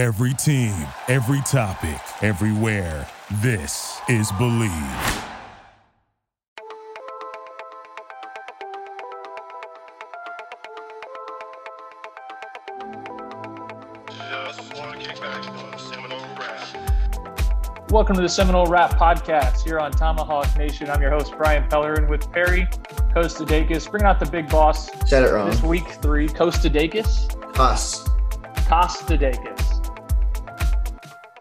Every team, every topic, everywhere. This is Bleav. Welcome to the Seminole Rap Podcast here on Tomahawk Nation. I'm your host, Brian Pellerin, with Perry Kostidakis, bringing out the big boss. Said it wrong. This week three, Kostidakis. Us. Kostidakis.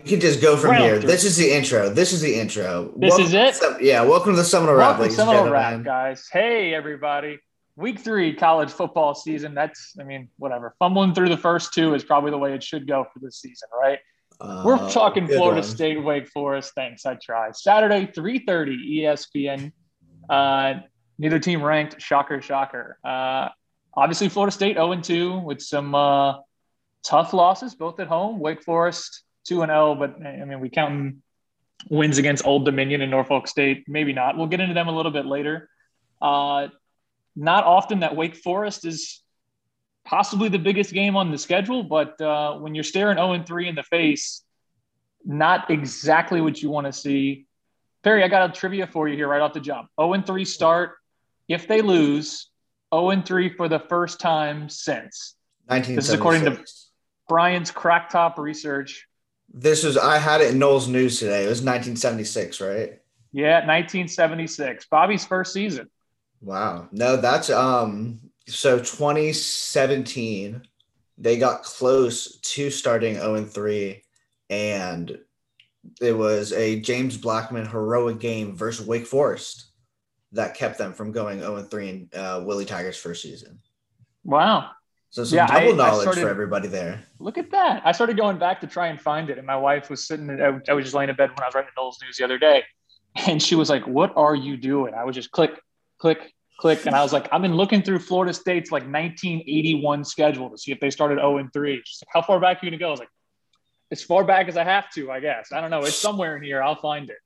You can just go from Round here. three. This is the intro. This is the intro. This Welcome is it? to yeah, welcome to the Seminole Rap, Welcome to ladies and Seminole Rap, gentlemen. guys. Hey, everybody. Week three, college football season. That's, I mean, whatever. Fumbling through the first two is probably the way it should go for this season, right? Uh, We're talking Florida one. State, Wake Forest. Thanks, I tried. Saturday, 3.30 ESPN. Uh, neither team ranked. Shocker, shocker. Uh, obviously, Florida State 0-2 with some uh, tough losses, both at home. Wake Forest 2-0, but, I mean, we count wins against Old Dominion and Norfolk State. Maybe not. We'll get into them a little bit later. Uh, not often that Wake Forest is possibly the biggest game on the schedule, but uh, when you're staring 0 and 3 in the face, not exactly what you want to see. Perry, I got a trivia for you here right off the jump. 0 and 3 start. If they lose, 0 and 3 for the first time since. This is according to- Brian's crack top research. This was I had it in Noles News today. It was 1976, right? Yeah, 1976. Bobby's first season. Wow. No, that's um. So 2017, they got close to starting 0 and 3, and it was a James Blackman heroic game versus Wake Forest that kept them from going 0 and 3 in uh, Willie Taggart's first season. Wow. So some Yeah, double I knowledge started- for everybody there. Look at that. I started going back to try and find it. And my wife was sitting, I I was just laying in bed when I was writing Noles News the other day. And she was like, What are you doing? I was just click, click, click. And I was like, I've been looking through Florida State's like 1981 schedule to see if they started 0 and 3. She's like, How far back are you going to go? I was like, As far back as I have to, I guess. I don't know. It's somewhere in here. I'll find it.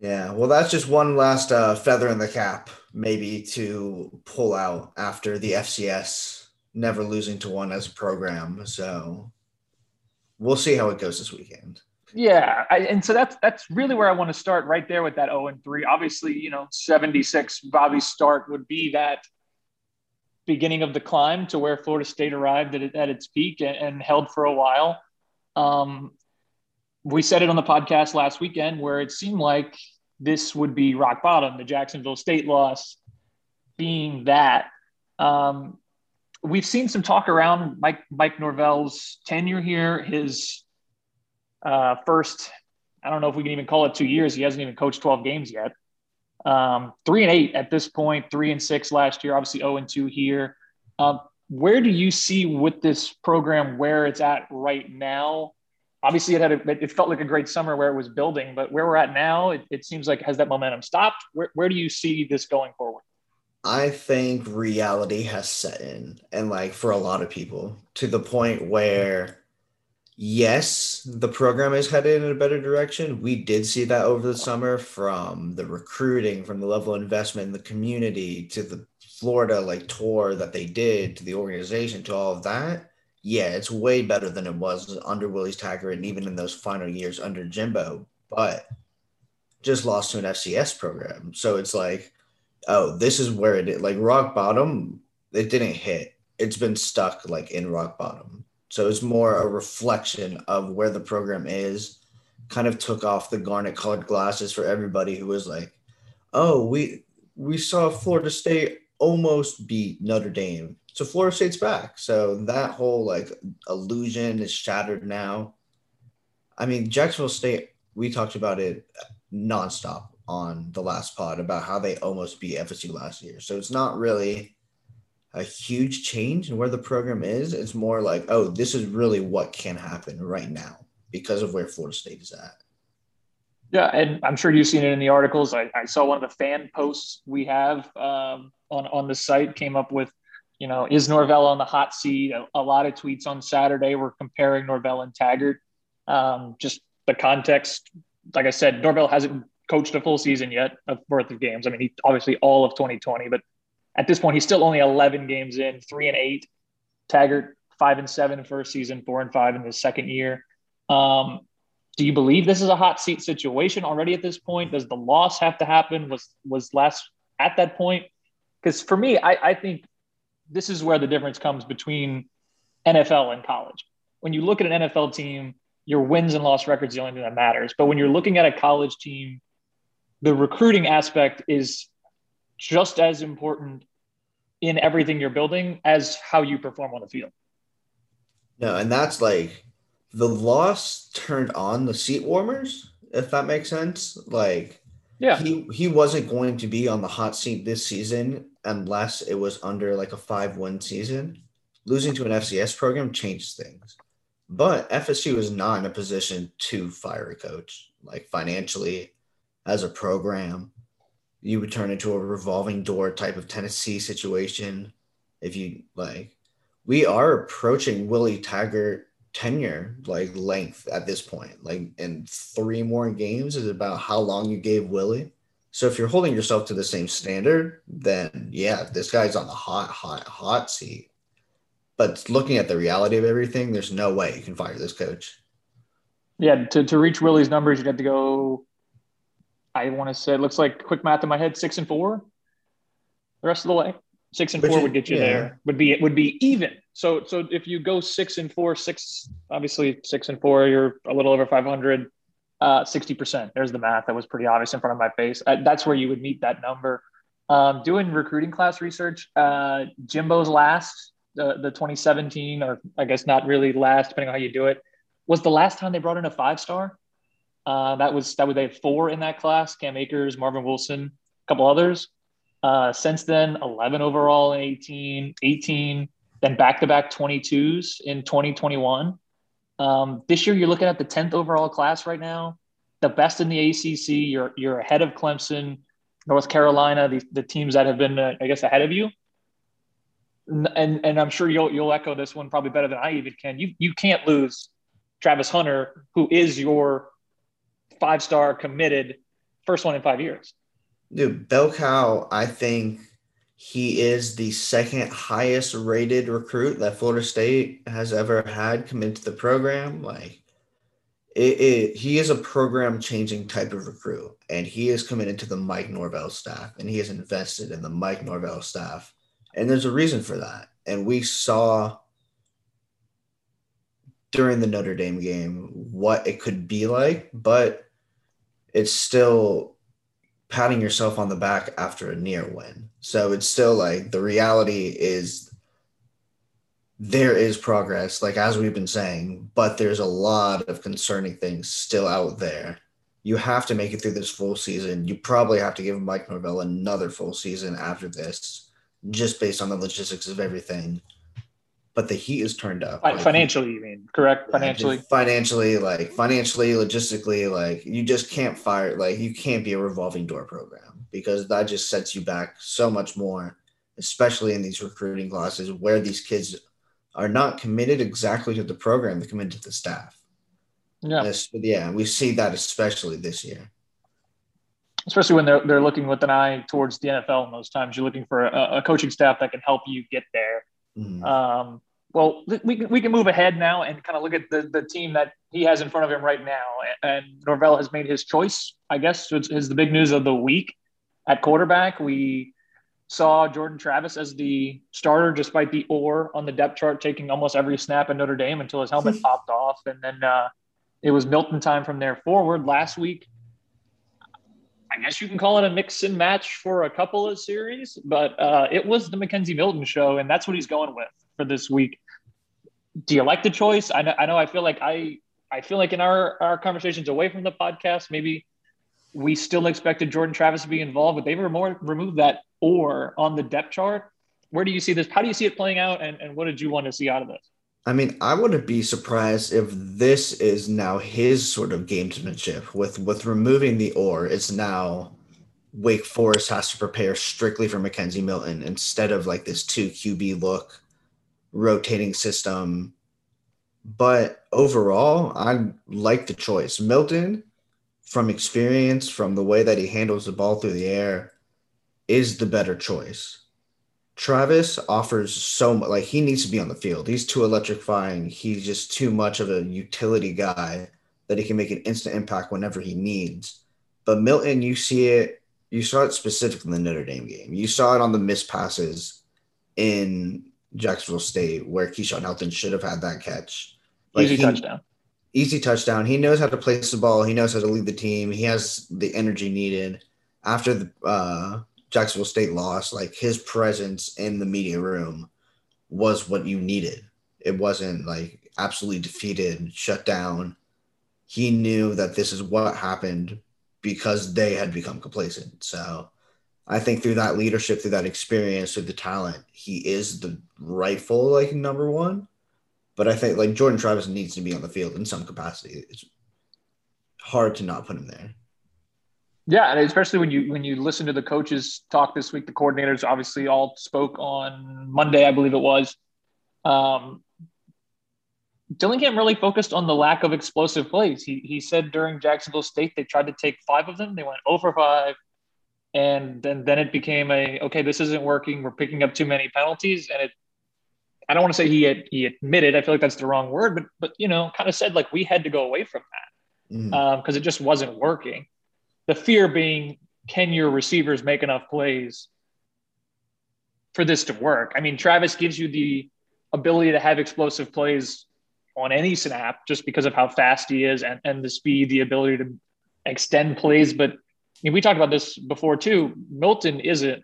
Yeah, well, that's just one last uh, feather in the cap, maybe to pull out after the FCS never losing to one as a program. So we'll see how it goes this weekend. Yeah, I, and so that's that's really where I want to start right there with that 0 and 3. Obviously, you know, 76 Bobby Stark would be that beginning of the climb to where Florida State arrived at, at its peak and, and held for a while. Um, we said it on the podcast last weekend where it seemed like this would be rock bottom, the Jacksonville State loss being that. Um, we've seen some talk around Mike Mike Norvell's tenure here, his uh, first, I don't know if we can even call it two years. He hasn't even coached 12 games yet. Um, three and eight at this point. three and six last year, obviously 0 and two here. Um, where do you see with this program where it's at right now? Obviously, it had a, it felt like a great summer where it was building, but where we're at now, it, it seems like has that momentum stopped? Where, where do you see this going forward? I think reality has set in, and like for a lot of people, to the point where, yes, the program is headed in a better direction. We did see that over the summer from the recruiting, from the level of investment in the community to the Florida like tour that they did to the organization to all of that. Yeah, it's way better than it was under Willie's Taggart and even in those final years under Jimbo, but just lost to an FCS program. So it's like, oh, this is where it Like rock bottom, it didn't hit. It's been stuck like in rock bottom. So it's more a reflection of where the program is. Kind of took off the garnet colored glasses for everybody who was like, oh, we we saw Florida State almost beat Notre Dame. So Florida State's back. So that whole like illusion is shattered now. I mean, Jacksonville State, we talked about it nonstop on the last pod about how they almost beat FSU last year. So it's not really a huge change in where the program is. It's more like, oh, this is really what can happen right now because of where Florida State is at. Yeah, and I'm sure you've seen it in the articles. I, I saw one of the fan posts we have um, on on the site came up with, you know, is Norvell on the hot seat? A, a lot of tweets on Saturday were comparing Norvell and Taggart. Um, just the context, like I said, Norvell hasn't coached a full season yet of worth of games. I mean, he obviously all of 2020, but at this point, he's still only 11 games in, three and eight. Taggart five and seven first season, four and five in his second year. Um, do you believe this is a hot seat situation already at this point? Does the loss have to happen? Was was last at that point? Because for me, I, I think this is where the difference comes between NFL and college. When you look at an NFL team, your wins and loss records the only thing that matters. But when you're looking at a college team, the recruiting aspect is just as important in everything you're building as how you perform on the field. No, and that's like the loss turned on the seat warmers, if that makes sense. Like, yeah, he he wasn't going to be on the hot seat this season unless it was under like a five one season. Losing to an FCS program changes things, but FSU is not in a position to fire a coach like financially as a program. You would turn into a revolving door type of Tennessee situation if you like. We are approaching Willie Taggart tenure like length at this point. Like in three more games is about how long you gave Willie. So if you're holding yourself to the same standard, then yeah, this guy's on the hot, hot, hot seat. But looking at the reality of everything, there's no way you can fire this coach. Yeah, to, to reach Willie's numbers, you'd have to go. I want to say it looks like quick math in my head, six and four. The rest of the way, six and Which four is, would get you yeah. there. Would be it would be even. So so if you go six and four, six obviously six and four, you're a little over five hundred. Uh, 60%. There's the math that was pretty obvious in front of my face. Uh, that's where you would meet that number. Um, doing recruiting class research, uh, Jimbo's last, the, the 2017, or I guess not really last, depending on how you do it, was the last time they brought in a five star. Uh, that was that was they had four in that class: Cam Akers, Marvin Wilson, a couple others. Uh, since then, 11 overall in 18, 18, then back to back 22s in 2021. Um, this year, you're looking at the 10th overall class right now, the best in the ACC. You're you're ahead of Clemson, North Carolina, the, the teams that have been, uh, I guess, ahead of you. And and I'm sure you'll you'll echo this one probably better than I even can. You you can't lose Travis Hunter, who is your five star committed first one in five years. Dude, bell cow, I think he is the second highest rated recruit that Florida State has ever had come to the program. Like, it, it, he is a program changing type of recruit, and he is coming into the Mike Norvell staff, and he has invested in the Mike Norvell staff, and there's a reason for that. And we saw during the Notre Dame game what it could be like, but it's still patting yourself on the back after a near win. So it's still like the reality is there is progress, like as we've been saying, but there's a lot of concerning things still out there. You have to make it through this full season. You probably have to give Mike Norvell another full season after this, just based on the logistics of everything but the heat is turned up. Like, financially, you mean correct? Financially, financially, like financially, logistically, like you just can't fire. Like you can't be a revolving door program because that just sets you back so much more, especially in these recruiting classes where these kids are not committed exactly to the program; they're committed to the staff. Yeah, this, yeah, we see that especially this year. Especially when they're they're looking with an eye towards the NFL. Most times, you're looking for a, a coaching staff that can help you get there Mm-hmm. Um, well, we can, we can move ahead now and kind of look at the, the team that he has in front of him right now. And Norvell has made his choice, I guess, is the big news of the week at quarterback. We saw Jordan Travis as the starter, despite the or on the depth chart taking almost every snap at Notre Dame until his helmet popped off. And then uh, it was Milton time from there forward. Last week, I guess you can call it a mix and match for a couple of series, but uh, it was the McKenzie Milton show, and that's what he's going with for this week. Do you like the choice? I know. I know. I feel like I. I feel like in our our conversations away from the podcast, maybe we still expected Jordan Travis to be involved, but they've removed that or on the depth chart. Where do you see this? How do you see it playing out, and, and what did you want to see out of this? I mean, I wouldn't be surprised if this is now his sort of gamesmanship with with removing the or. It's now Wake Forest has to prepare strictly for McKenzie Milton instead of like this two QB look, rotating system. But overall, I like the choice. Milton, from experience, from the way that he handles the ball through the air, is the better choice. Travis offers so much. Like he needs to be on the field. He's too electrifying. He's just too much of a utility guy that he can make an instant impact whenever he needs. But Milton, you see it. You saw it specifically in the Notre Dame game. You saw it on the missed passes in Jacksonville State where Keyshawn Helton should have had that catch. Like easy he, touchdown. Easy touchdown. He knows how to place the ball. He knows how to lead the team. He has the energy needed. After the uh, Jacksonville State lost, like his presence in the media room was what you needed. It wasn't like absolutely defeated, shut down. He knew that this is what happened because they had become complacent. So I think through that leadership, through that experience, through the talent, he is the rightful like number one. But I think like Jordan Travis needs to be on the field in some capacity. It's hard to not put him there. Yeah, and especially when you when you listen to the coaches talk this week, the coordinators obviously all spoke on Monday, I believe it was. Um, Dillingham really focused on the lack of explosive plays. He he said during Jacksonville State they tried to take five of them, they went over five, and then then it became a okay, this isn't working. We're picking up too many penalties, and it. I don't want to say he had, he admitted. I feel like that's the wrong word, but but you know, kind of said like we had to go away from that because mm. um, it just wasn't working the fear being can your receivers make enough plays for this to work? I mean, Travis gives you the ability to have explosive plays on any snap just because of how fast he is and, and the speed, the ability to extend plays. But I mean, we talked about this before too. Milton isn't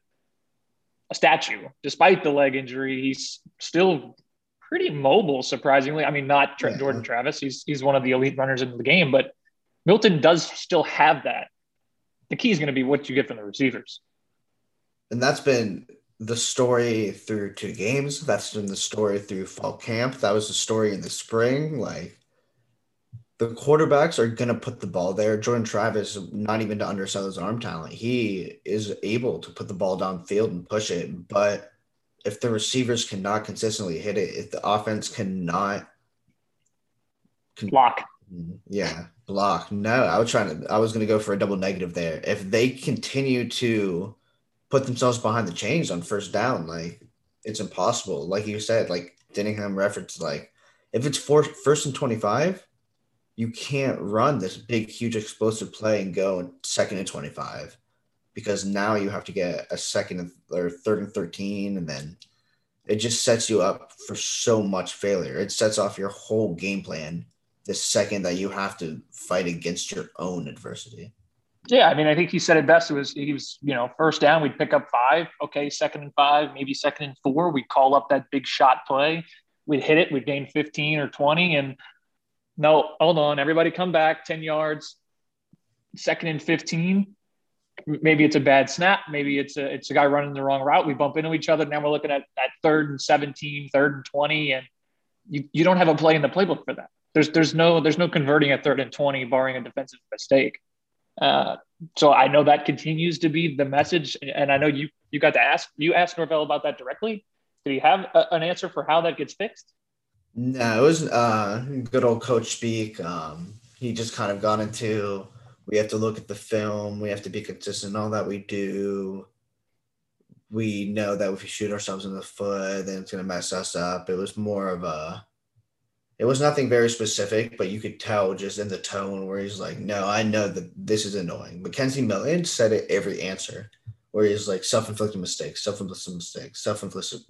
a statue, despite the leg injury. He's still pretty mobile, surprisingly. I mean, not. Jordan Travis. He's he's one of the elite runners in the game, but Milton does still have that the key is going to be what you get from the receivers. And that's been the story through two games. That's been the story through fall camp. That was the story in the spring. Like the quarterbacks are going to put the ball there. Jordan Travis, not even to undersell his arm talent, he is able to put the ball downfield and push it. But if the receivers cannot consistently hit it, if the offense cannot can, block, yeah, block. No, I was trying to. I was going to go for a double negative there. If they continue to put themselves behind the chains on first down, like it's impossible. Like you said, like Dillingham referenced, like if it's four, first and twenty five, you can't run this big, huge, explosive play and go second and twenty five because now you have to get a second or third and thirteen, and then it just sets you up for so much failure. It sets off your whole game plan the second that you have to fight against your own adversity. Yeah, I mean, I think he said it best. It was he was, you know, first down, we'd pick up five. Okay, second and five, maybe second and four. We'd call up that big shot play. We'd hit it. We'd gain 15 or 20. And no, hold on, everybody come back 10 yards, second and 15. Maybe it's a bad snap. Maybe it's a it's a guy running the wrong route. We bump into each other. Now we're looking at that third and 17, third and 20. And you, you don't have a play in the playbook for that there's there's no there's no converting a third and 20 barring a defensive mistake. Uh, so i know that continues to be the message and i know you you got to ask you asked norvell about that directly. Did he have a, an answer for how that gets fixed? No it was uh, good old coach speak. Um, he just kind of got into we have to look at the film we have to be consistent in all that we do. We know that if we shoot ourselves in the foot then it's going to mess us up. It was more of a it was nothing very specific, but you could tell just in the tone where he's like, "No, I know that this is annoying." McKenzie Milton said it every answer, where he's like, "Self-inflicted mistakes, self-inflicted mistakes, self-inflicted."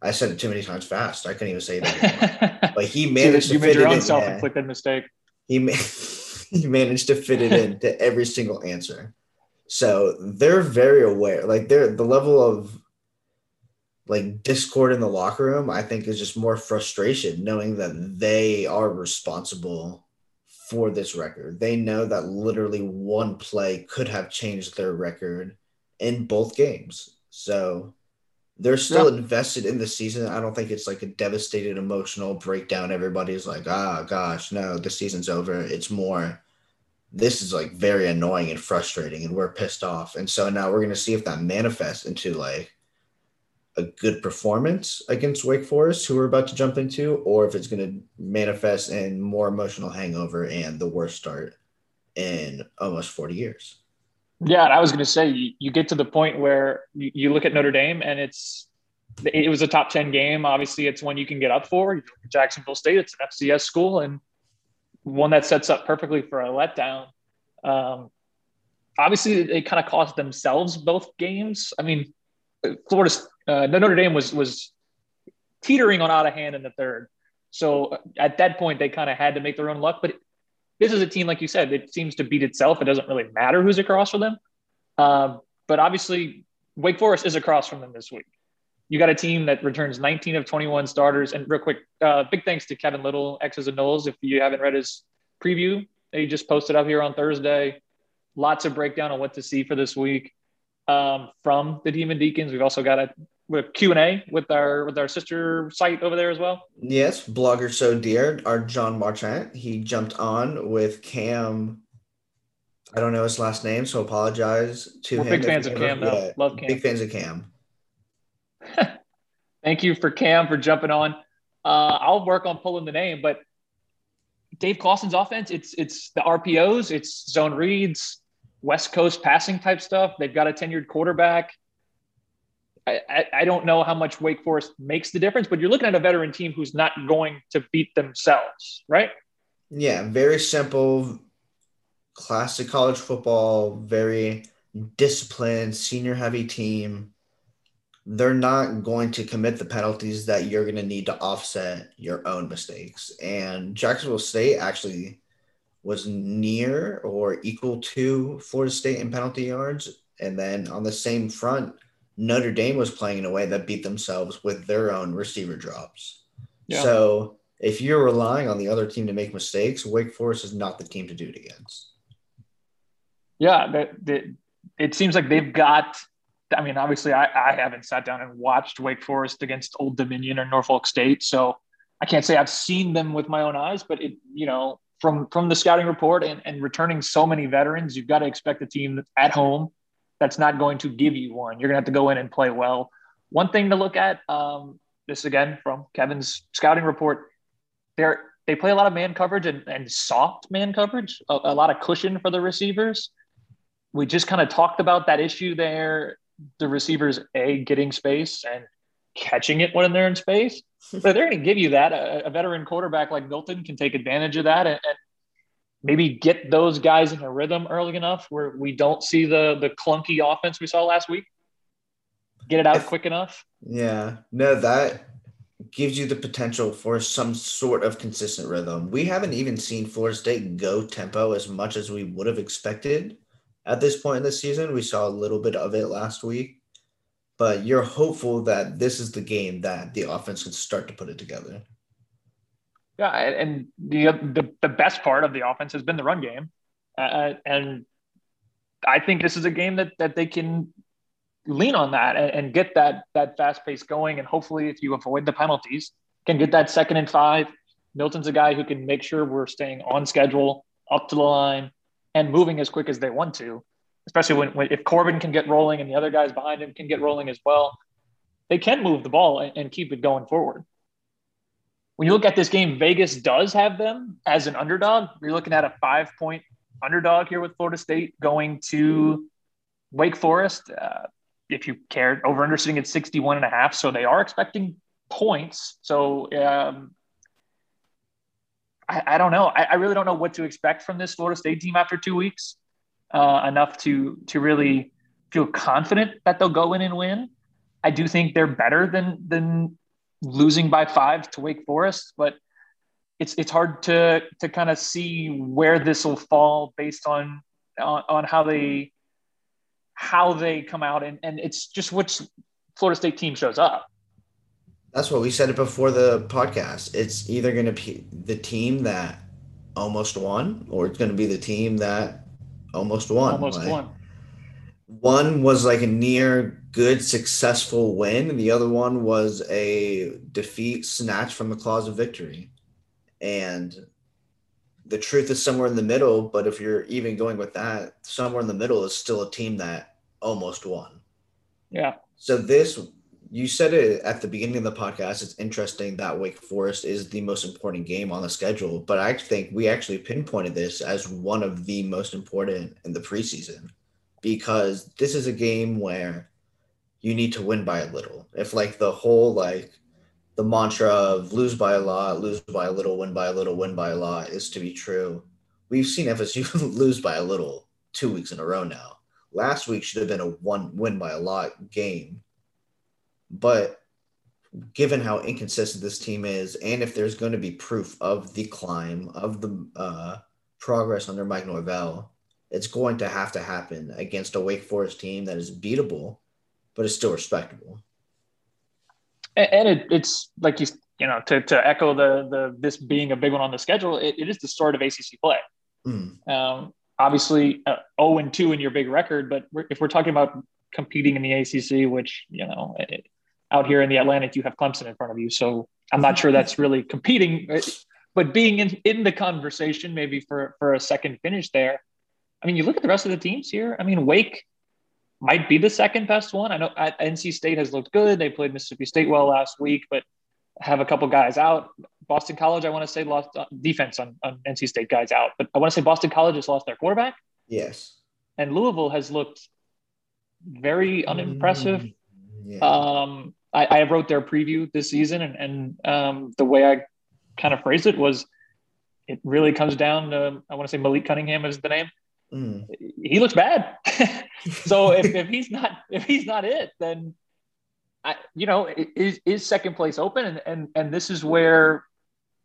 I said it too many times fast. I couldn't even say it but he managed you to made your own self-inflicted mistake. He ma- he managed to fit it into every single answer. So they're very aware. Like they're the level of like discord in the locker room, I think is just more frustration knowing that they are responsible for this record. They know that literally one play could have changed their record in both games. So they're still yeah. invested in the season. I don't think it's like a devastated emotional breakdown. Everybody's like, ah, gosh, no, the season's over. It's more, this is like very annoying and frustrating, and we're pissed off. And so now we're going to see if that manifests into like a good performance against Wake Forest, who we're about to jump into, or if it's going to manifest in more emotional hangover and the worst start in almost 40 years. Yeah, I was going to say you, you, get to the point where you, you, look at Notre Dame and it's it was a top 10 game. Obviously, it's one you can get up for. Jacksonville State, it's an FCS school and one that sets up perfectly for a letdown. Um, obviously, they kind of cost themselves both games. I mean, Florida, uh, Notre Dame was was teetering on out of hand in the third. So uh, at that point, they kind of had to make their own luck. But this is a team, like you said, it seems to beat itself. It doesn't really matter who's across from them. Um, but obviously, Wake Forest is across from them this week. You got a team that returns 19 of 21 starters. And real quick, uh, big thanks to Kevin Little, X's and Noles. If you haven't read his preview, that he just posted up here on Thursday. Lots of breakdown on what to see for this week um, from the Demon Deacons. We've also got a with Q and A with our with our sister site over there as well. Yes, blogger so dear, our John Marchant. He jumped on with Cam. I don't know his last name, so apologize to We're him. Big fans of Cam, though. Love Cam. Big fans of Cam. Thank you for Cam for jumping on. Uh, I'll work on pulling the name, but Dave Clawson's offense, it's it's the RPOs, it's zone reads, West Coast passing type stuff. They've got a tenured quarterback. I, I, don't know how much Wake Forest makes the difference, but you're looking at a veteran team who's not going to beat themselves, right? Yeah, very simple, classic college football, very disciplined, senior heavy team. They're not going to commit the penalties that you're going to need to offset your own mistakes. And Jacksonville State actually was near or equal to Florida State in penalty yards. And then on the same front, Notre Dame was playing in a way that beat themselves with their own receiver drops. Yeah. So if you're relying on the other team to make mistakes, Wake Forest is not the team to do it against. Yeah, it seems like they've got. I mean, obviously, I, I haven't sat down and watched Wake Forest against Old Dominion or Norfolk State, so I can't say I've seen them with my own eyes. But it, you know, from from the scouting report and, and returning so many veterans, you've got to expect a team at home that's not going to give you one. You're going to have to go in and play well. One thing to look at, um, this again from Kevin's scouting report, they're, they play a lot of man coverage and, and soft man coverage, a, a lot of cushion for the receivers. We just kind of talked about that issue there. The receivers, A, getting space and catching it when they're in space. But they're going to give you that. A, a, veteran quarterback like Milton can take advantage of that and, and maybe get those guys in a rhythm early enough where we don't see the the clunky offense we saw last week. Get it out if, quick enough. Yeah, no, that gives you the potential for some sort of consistent rhythm. We haven't even seen Florida State go tempo as much as we would have expected at this point in the season. We saw a little bit of it last week, but you're hopeful that this is the game that the offense can start to put it together. Yeah, and the the, the best part of the offense has been the run game, uh, and I think this is a game that that they can lean on that and, and get that that fast pace going, and hopefully, if you avoid the penalties, can get that second and five. Milton's a guy who can make sure we're staying on schedule, up to the line, and moving as quick as they want to. Especially when, when if Corbin can get rolling and the other guys behind him can get rolling as well, they can move the ball and, and keep it going forward when you look at this game, Vegas does have them as an underdog. You're looking at a five point underdog here with Florida State going to Wake Forest. Uh, if you care, over under sitting at 61 and a half. So they are expecting points. So um, I, I, don't know. I, I, really don't know what to expect from this Florida State team after two weeks. Uh, enough to to really feel confident that they'll go in and win. I do think they're better than than losing by five to Wake Forest, but it's it's hard to to kind of see where this will fall based on, on on how they how they come out and and it's just which Florida State team shows up. That's what we said it before the podcast. It's either going to be the team that almost won, or it's going to be the team that almost won. Almost like, won. One was like a near good, successful win, and the other one was a defeat snatched from the claws of victory. And the truth is somewhere in the middle, but if you're even going with that, somewhere in the middle is still a team that almost won. Yeah. So this you said it at the beginning of the podcast. It's interesting that Wake Forest is the most important game on the schedule, but I think we actually pinpointed this as one of the most important in the preseason because this is a game where you need to win by a little. If like the whole like the mantra of lose by a lot, lose by a little, win by a little, win by a lot is to be true, we've seen FSU lose by a little two weeks in a row now. Last week should have been a one win by a lot game. But given how inconsistent this team is, and if there's going to be proof of the climb, of the uh, progress under Mike Norvell, it's going to have to happen against a Wake Forest team that is beatable, but is still respectable. And, and it, it's like you, you know, to, to echo the the this being a big one on the schedule, it, it is the start of ACC play. Mm. Um, obviously, uh, 0 and 2 in your big record, but we're, if we're talking about competing in the ACC, which you know, it, out here in the Atlantic, you have Clemson in front of you, so I'm not sure that's really competing. But being in, in the conversation, maybe for for a second finish there, I mean, you look at the rest of the teams here. I mean, Wake might be the second best one. I know NC State has looked good. They played Mississippi State well last week, but have a couple guys out. Boston College, I want to say, lost uh, defense on, on NC State guys out, but I want to say Boston College has lost their quarterback. Yes. And Louisville has looked very unimpressive. Mm, yeah. Um, I, I, wrote their preview this season, and, and um, the way I kind of phrased it was it really comes down to, I want to say Malik Cunningham is the name. Mm. He looks bad. so if, if he's not if he's not it, then I, you know, is is second place open, and and and this is where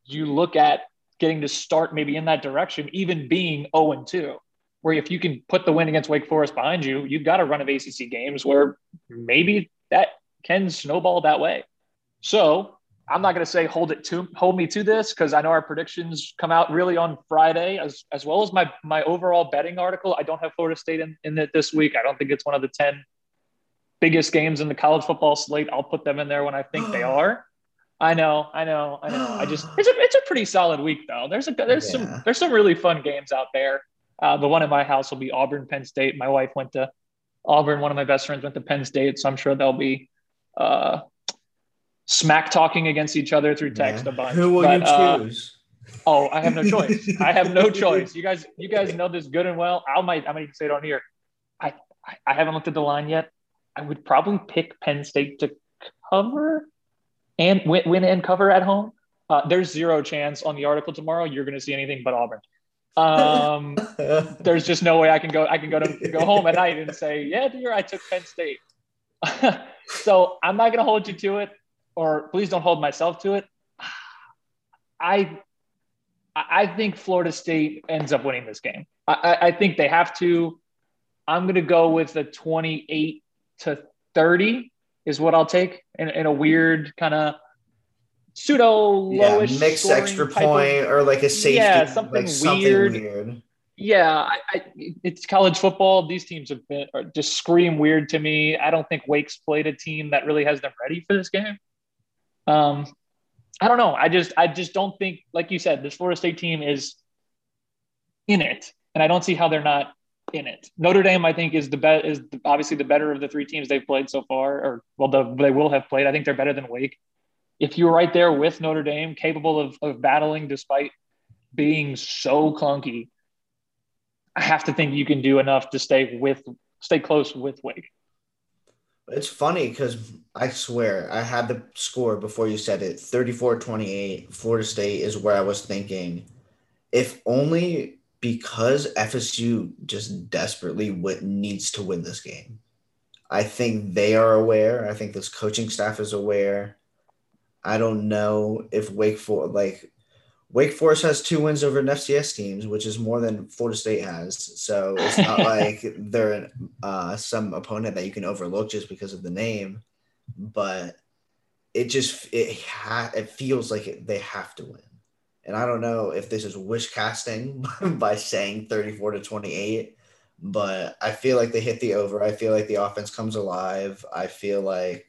you look at getting to start maybe in that direction, even being zero oh and two, where if you can put the win against Wake Forest behind you, you've got a run of ACC games where maybe that can snowball that way. So I'm not going to say hold it to hold me to this because I know our predictions come out really on Friday as as well as my my overall betting article. I don't have Florida State in, in it this week. I don't think it's one of the ten biggest games in the college football slate. I'll put them in there when I think they are. I know, I know, I know. I just it's a it's a pretty solid week though. There's a there's yeah. some there's some really fun games out there. Uh, the one in my house will be Auburn Penn State. My wife went to Auburn. One of my best friends went to Penn State, so I'm sure they'll be uh, smack talking against each other through text yeah. a bunch. Who will but, you uh, choose? Uh, oh, I have no choice. I have no choice. You guys, you guys know this good and well. I might, I might even say it on here. I, I haven't looked at the line yet. I would probably pick Penn State to cover and win, win and cover at home. Uh, there's zero chance on the article tomorrow you're going to see anything but Auburn. Um, there's just no way I can go. I can go to go home at night and say, "Yeah, dear, I took Penn State." so I'm not going to hold you to it or please don't hold myself to it. I I think Florida State ends up winning this game. I, I think they have to. I'm going to go with a 28 to 30 is what I'll take in, in a weird kind of pseudo lowish yeah, mixed extra point of, or like a safety, yeah, something, like something weird. weird. Yeah, I, I, it's college football. These teams have been just scream weird to me. I don't think Wake's played a team that really has them ready for this game. Um, I don't know. I just I just don't think, like you said, this Florida State team is in it, and I don't see how they're not in it. Notre Dame, I think, is the best is obviously the better of the three teams they've played so far, or well, the, they will have played. I think they're better than Wake. If you're right there with Notre Dame, capable of, of battling despite being so clunky, I have to think you can do enough to stay with stay close with Wake. It's funny because I swear I had the score before you said it 34 28. Florida State is where I was thinking, if only because FSU just desperately needs to win this game. I think they are aware. I think this coaching staff is aware. I don't know if Wake Forest, like Wake Forest has two wins over FCS teams, which is more than Florida State has. So it's not like they're uh, some opponent that you can overlook just because of the name, but it just it ha- it feels like it, they have to win. And I don't know if this is wish casting by saying 34 to 28, but I feel like they hit the over. I feel like the offense comes alive. I feel like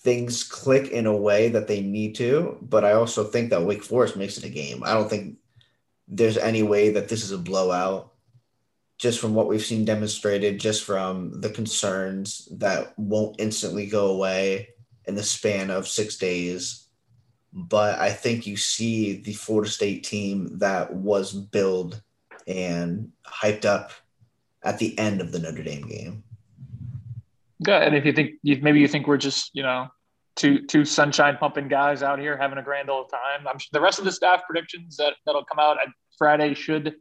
things click in a way that they need to. But I also think that Wake Forest makes it a game. I don't think there's any way that this is a blowout. Just from what we've seen demonstrated, just from the concerns that won't instantly go away in the span of six days. But I think you see the Florida State team that was billed and hyped up at the end of the Notre Dame game. Good. And if you think you, maybe you think we're just you know two two sunshine pumping guys out here having a grand old time, I'm sure the rest of the staff predictions that that'll come out at Friday should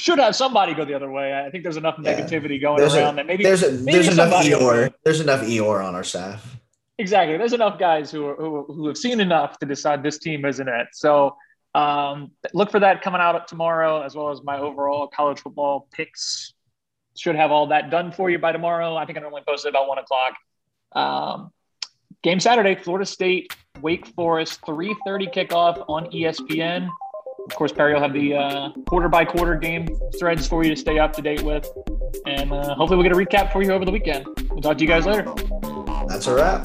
should have somebody go the other way. I think there's enough negativity yeah. going there's around a, that maybe there's a, maybe there's enough Eeyore. There's enough Eeyore on our staff. Exactly. There's enough guys who, are, who, who have seen enough to decide this team isn't it. So um, look for that coming out tomorrow, as well as my overall college football picks. Should have all that done for you by tomorrow. I think I normally post it about one o'clock. Um, game Saturday, Florida State, Wake Forest, 3:30 kickoff on ESPN. Of course, Perry will have the uh, quarter by quarter game threads for you to stay up to date with, and uh, hopefully we'll get a recap for you over the weekend. We'll talk to you guys later. That's a wrap.